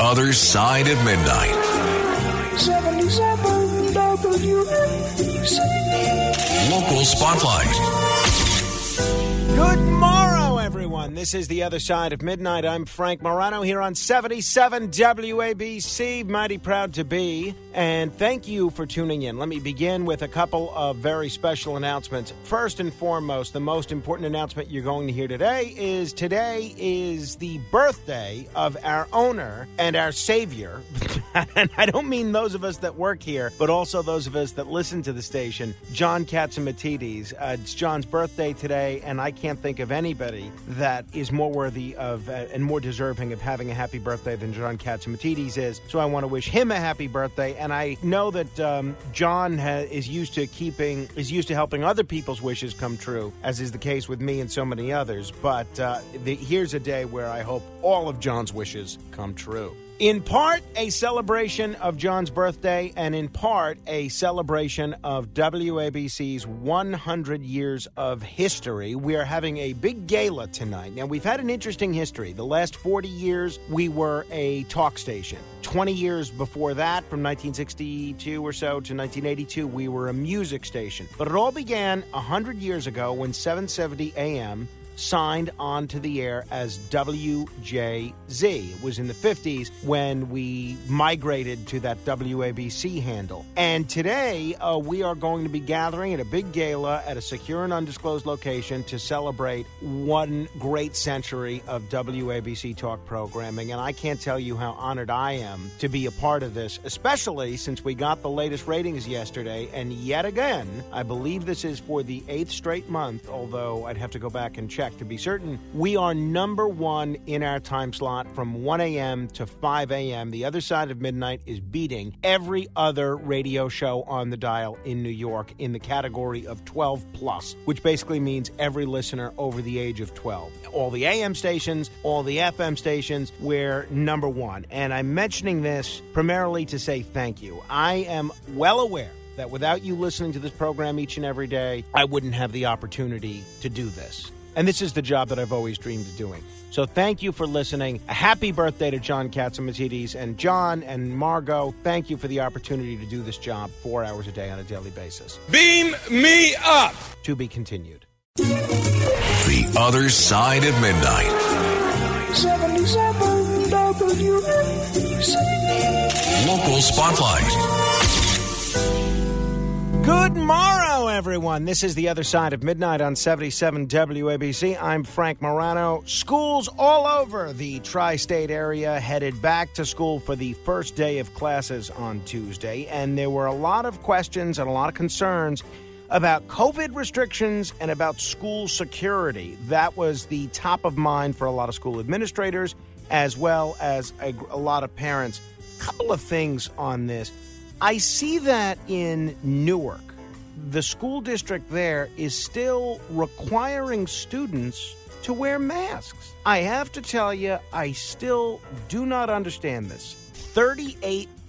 Other Side of Midnight. 77 WABC. Local Spotlight. Good morrow, everyone. This is The Other Side of Midnight. I'm Frank Morano here on 77 WABC. Mighty proud to be. And thank you for tuning in. Let me begin with a couple of very special announcements. First and foremost, the most important announcement you're going to hear today is today is the birthday of our owner and our savior. and I don't mean those of us that work here, but also those of us that listen to the station, John Catsimatidis. Uh, it's John's birthday today, and I can't think of anybody that is more worthy of uh, and more deserving of having a happy birthday than John Catsimatidis is. So I want to wish him a happy birthday, and I know that um, John ha- is used to keeping is used to helping other people's wishes come true, as is the case with me and so many others. But uh, the, here's a day where I hope all of John's wishes come true. In part, a celebration of John's birthday, and in part, a celebration of WABC's 100 years of history. We are having a big gala tonight. Now, we've had an interesting history. The last 40 years, we were a talk station. 20 years before that, from 1962 or so to 1982, we were a music station. But it all began 100 years ago when 770 AM signed onto the air as WJZ. It was in the 50s when we migrated to that WABC handle. And today uh, we are going to be gathering at a big gala at a secure and undisclosed location to celebrate one great century of WABC talk programming. And I can't tell you how honored I am to be a part of this, especially since we got the latest ratings yesterday. And yet again, I believe this is for the eighth straight month, although I'd have to go back and check to be certain. We are number one in our time slot from 1 a.m. to 5 a.m. The other side of midnight is beating every other radio show on the dial in New York in the category of 12 plus, which basically means every listener over the age of 12. All the AM stations, all the FM stations, we're number one. And I'm mentioning this primarily to say thank you. I am well aware that without you listening to this program each and every day, I wouldn't have the opportunity to do this. And this is the job that I've always dreamed of doing. So thank you for listening. A happy birthday to John Catsimatidis. And John and Margo, thank you for the opportunity to do this job four hours a day on a daily basis. Beam me up! To be continued. The Other Side of Midnight. 77 WABC. Local Spotlight. Good morrow, everyone. This is the other side of midnight on 77 WABC. I'm Frank Morano. Schools all over the tri state area headed back to school for the first day of classes on Tuesday, and there were a lot of questions and a lot of concerns about COVID restrictions and about school security. That was the top of mind for a lot of school administrators as well as a, a lot of parents. A Couple of things on this. I see that in Newark. The school district there is still requiring students to wear masks. I have to tell you, I still do not understand this.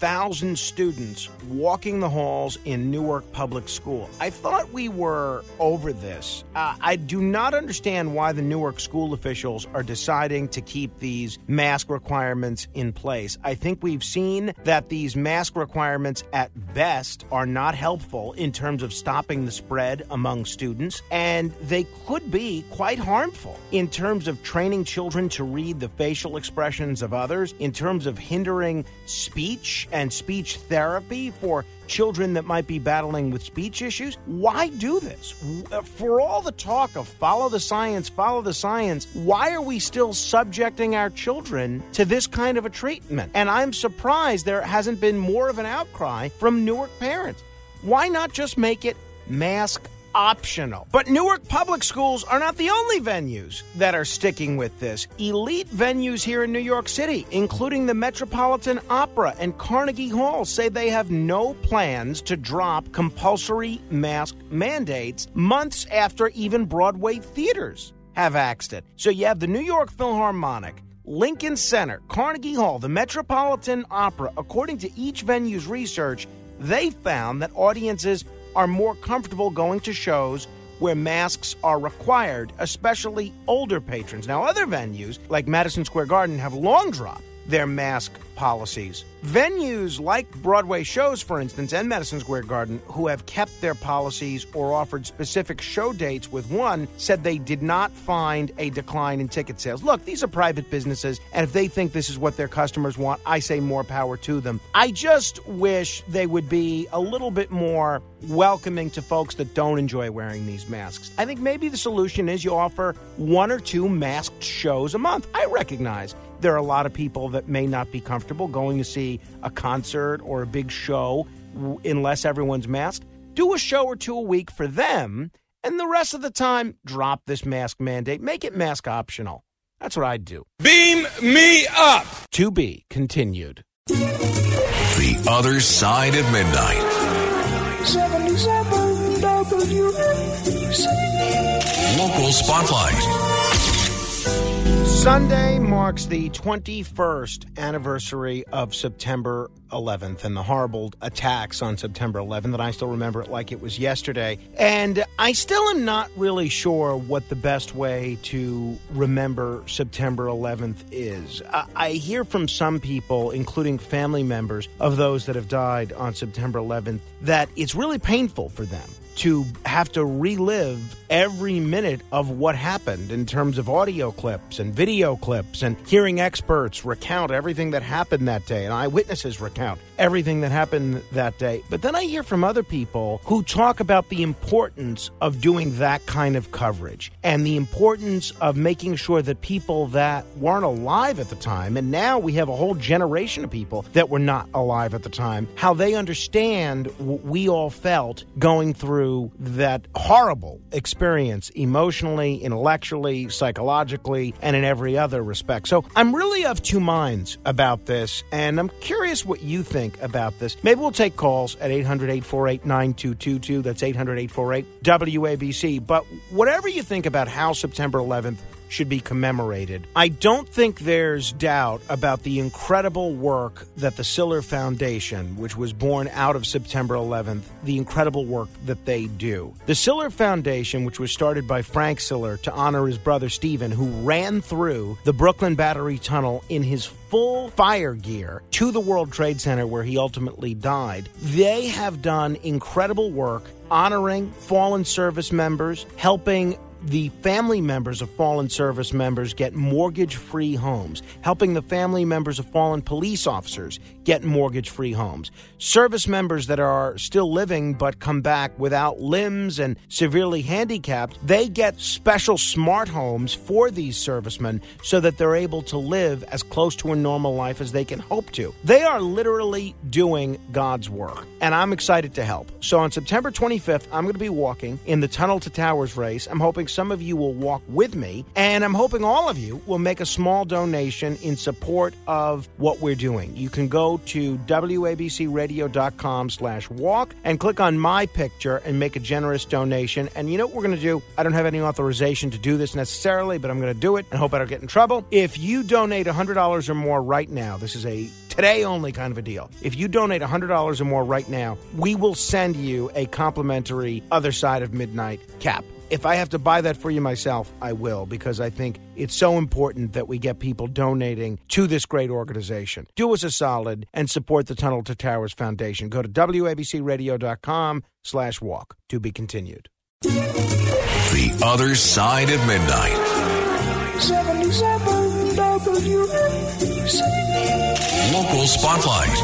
38,000 students walking the halls in Newark Public School. I thought we were over this. Uh, I do not understand why the Newark school officials are deciding to keep these mask requirements in place. I think we've seen that these mask requirements at best are not helpful in terms of stopping the spread among students, and they could be quite harmful in terms of training children to read the facial expressions of others, in terms of hindering speech and speech therapy for children that might be battling with speech issues. Why do this? For all the talk of follow the science, follow the science, why are we still subjecting our children to this kind of a treatment? And I'm surprised there hasn't been more of an outcry from Newark parents. Why not just make it mask optional. But Newark public schools are not the only venues that are sticking with this. Elite venues here in New York City, including the Metropolitan Opera and Carnegie Hall, say they have no plans to drop compulsory mask mandates months after even Broadway theaters have axed it. So you have the New York Philharmonic. Lincoln Center, Carnegie Hall, the Metropolitan Opera, according to each venue's research, they found that audiences are more comfortable going to shows where masks are required, especially older patrons. Now, other venues like Madison Square Garden have long dropped their mask policies. Venues like Broadway shows, for instance, and Madison Square Garden, who have kept their policies or offered specific show dates with one, said they did not find a decline in ticket sales. Look, these are private businesses, and if they think this is what their customers want, I say more power to them. I just wish they would be a little bit more welcoming to folks that don't enjoy wearing these masks. I think maybe the solution is you offer one or two masked shows a month. I recognize there are a lot of people that may not be comfortable going to see a concert or a big show unless everyone's masked. Do a show or two a week for them, and the rest of the time, drop this mask mandate. Make it mask optional. That's what I'd do. Beam me up. To be continued. The other side of midnight. 77 WABC. Local spotlight. Sunday marks the 21st anniversary of September 11th and the horrible attacks on September 11th. And I still remember it like it was yesterday. And I still am not really sure what the best way to remember September 11th is. I, I hear from some people, including family members of those that have died on September 11th, that it's really painful for them to have to relive every minute of what happened in terms of audio clips and video clips and hearing experts recount everything that happened that day and eyewitnesses recount everything that happened that day. But then I hear from other people who talk about the importance of doing that kind of coverage and the importance of making sure that people that weren't alive at the time, and now we have a whole generation of people that were not alive at the time, how they understand what we all felt going through that horrible experience emotionally, intellectually, psychologically, and in every other respect. So I'm really of two minds about this, and I'm curious what you think about this. Maybe we'll take calls at 800 848 9222. That's 800 848 WABC. But whatever you think about how September 11th should be commemorated. I don't think there's doubt about the incredible work that the Siller Foundation, which was born out of September 11th, the incredible work that they do. The Siller Foundation, which was started by Frank Siller to honor his brother Stephen, who ran through the Brooklyn Battery Tunnel in his full fire gear to the World Trade Center where he ultimately died. They have done incredible work honoring fallen service members, helping the family members of fallen service members get mortgage free homes, helping the family members of fallen police officers get mortgage free homes. Service members that are still living but come back without limbs and severely handicapped, they get special smart homes for these servicemen so that they're able to live as close to a normal life as they can hope to. They are literally doing God's work, and I'm excited to help. So on September 25th, I'm going to be walking in the Tunnel to Towers race. I'm hoping some of you will walk with me, and I'm hoping all of you will make a small donation in support of what we're doing. You can go to wabcradio.com slash walk and click on my picture and make a generous donation. And you know what we're going to do? I don't have any authorization to do this necessarily, but I'm going to do it and hope I don't get in trouble. If you donate $100 or more right now, this is a today only kind of a deal. If you donate $100 or more right now, we will send you a complimentary Other Side of Midnight cap. If I have to buy that for you myself, I will because I think it's so important that we get people donating to this great organization. Do us a solid and support the Tunnel to Towers Foundation. Go to wabcradio.com slash walk. To be continued. The other side of midnight. 77 Local spotlight.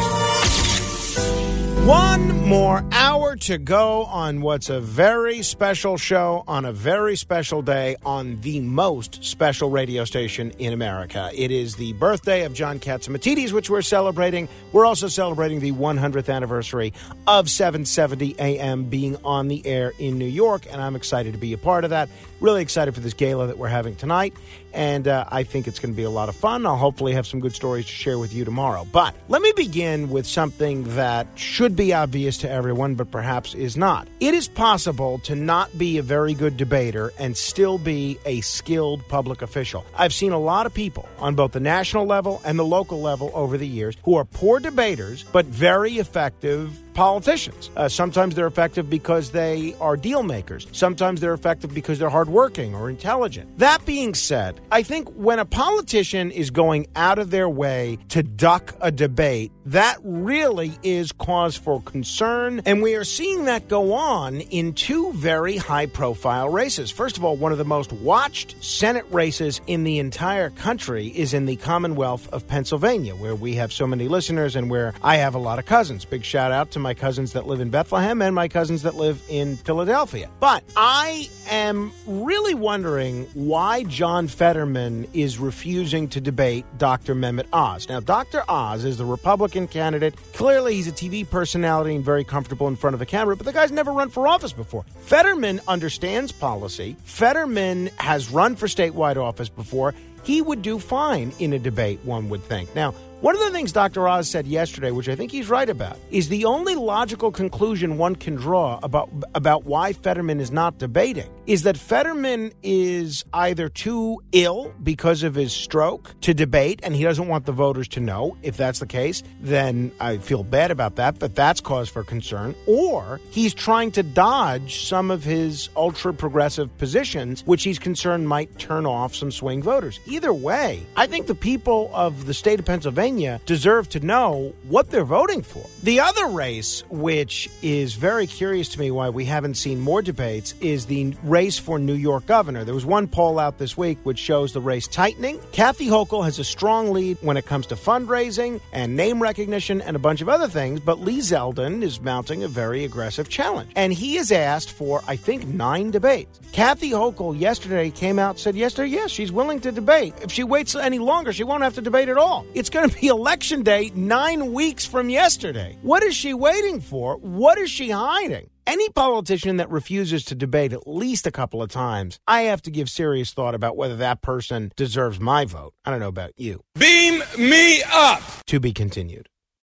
One more hour to go on what's a very special show on a very special day on the most special radio station in America. It is the birthday of John Catsimatidis, which we're celebrating. We're also celebrating the 100th anniversary of 770 AM being on the air in New York, and I'm excited to be a part of that. Really excited for this gala that we're having tonight, and uh, I think it's going to be a lot of fun. I'll hopefully have some good stories to share with you tomorrow. But let me begin with something that should be obvious to everyone, but perhaps is not. It is possible to not be a very good debater and still be a skilled public official. I've seen a lot of people on both the national level and the local level over the years who are poor debaters, but very effective politicians. Uh, sometimes they're effective because they are deal makers. Sometimes they're effective because they're hardworking or intelligent. That being said, I think when a politician is going out of their way to duck a debate, that really is cause for concern. And we are seeing that go on in two very high profile races. First of all, one of the most watched Senate races in the entire country is in the Commonwealth of Pennsylvania, where we have so many listeners and where I have a lot of cousins. Big shout out to my cousins that live in Bethlehem and my cousins that live in Philadelphia. But I am really wondering why John Fetterman is refusing to debate Dr. Mehmet Oz. Now, Dr. Oz is the Republican candidate. Clearly, he's a TV personality and very comfortable in front of a camera, but the guy's never run for office before. Fetterman understands policy. Fetterman has run for statewide office before. He would do fine in a debate, one would think. Now, one of the things Dr. Oz said yesterday, which I think he's right about, is the only logical conclusion one can draw about about why Fetterman is not debating is that Fetterman is either too ill because of his stroke to debate and he doesn't want the voters to know. If that's the case, then I feel bad about that, but that's cause for concern. Or he's trying to dodge some of his ultra progressive positions, which he's concerned might turn off some swing voters. Either way, I think the people of the state of Pennsylvania deserve to know what they're voting for. The other race, which is very curious to me why we haven't seen more debates, is the race for New York governor. There was one poll out this week which shows the race tightening. Kathy Hochul has a strong lead when it comes to fundraising and name recognition and a bunch of other things, but Lee Zeldin is mounting a very aggressive challenge. And he has asked for, I think, nine debates. Kathy Hochul yesterday came out said yesterday, yes, she's willing to debate. If she waits any longer, she won't have to debate at all. It's going to be election day nine weeks from yesterday. What is she waiting for? What is she hiding? Any politician that refuses to debate at least a couple of times, I have to give serious thought about whether that person deserves my vote. I don't know about you. Beam me up. To be continued.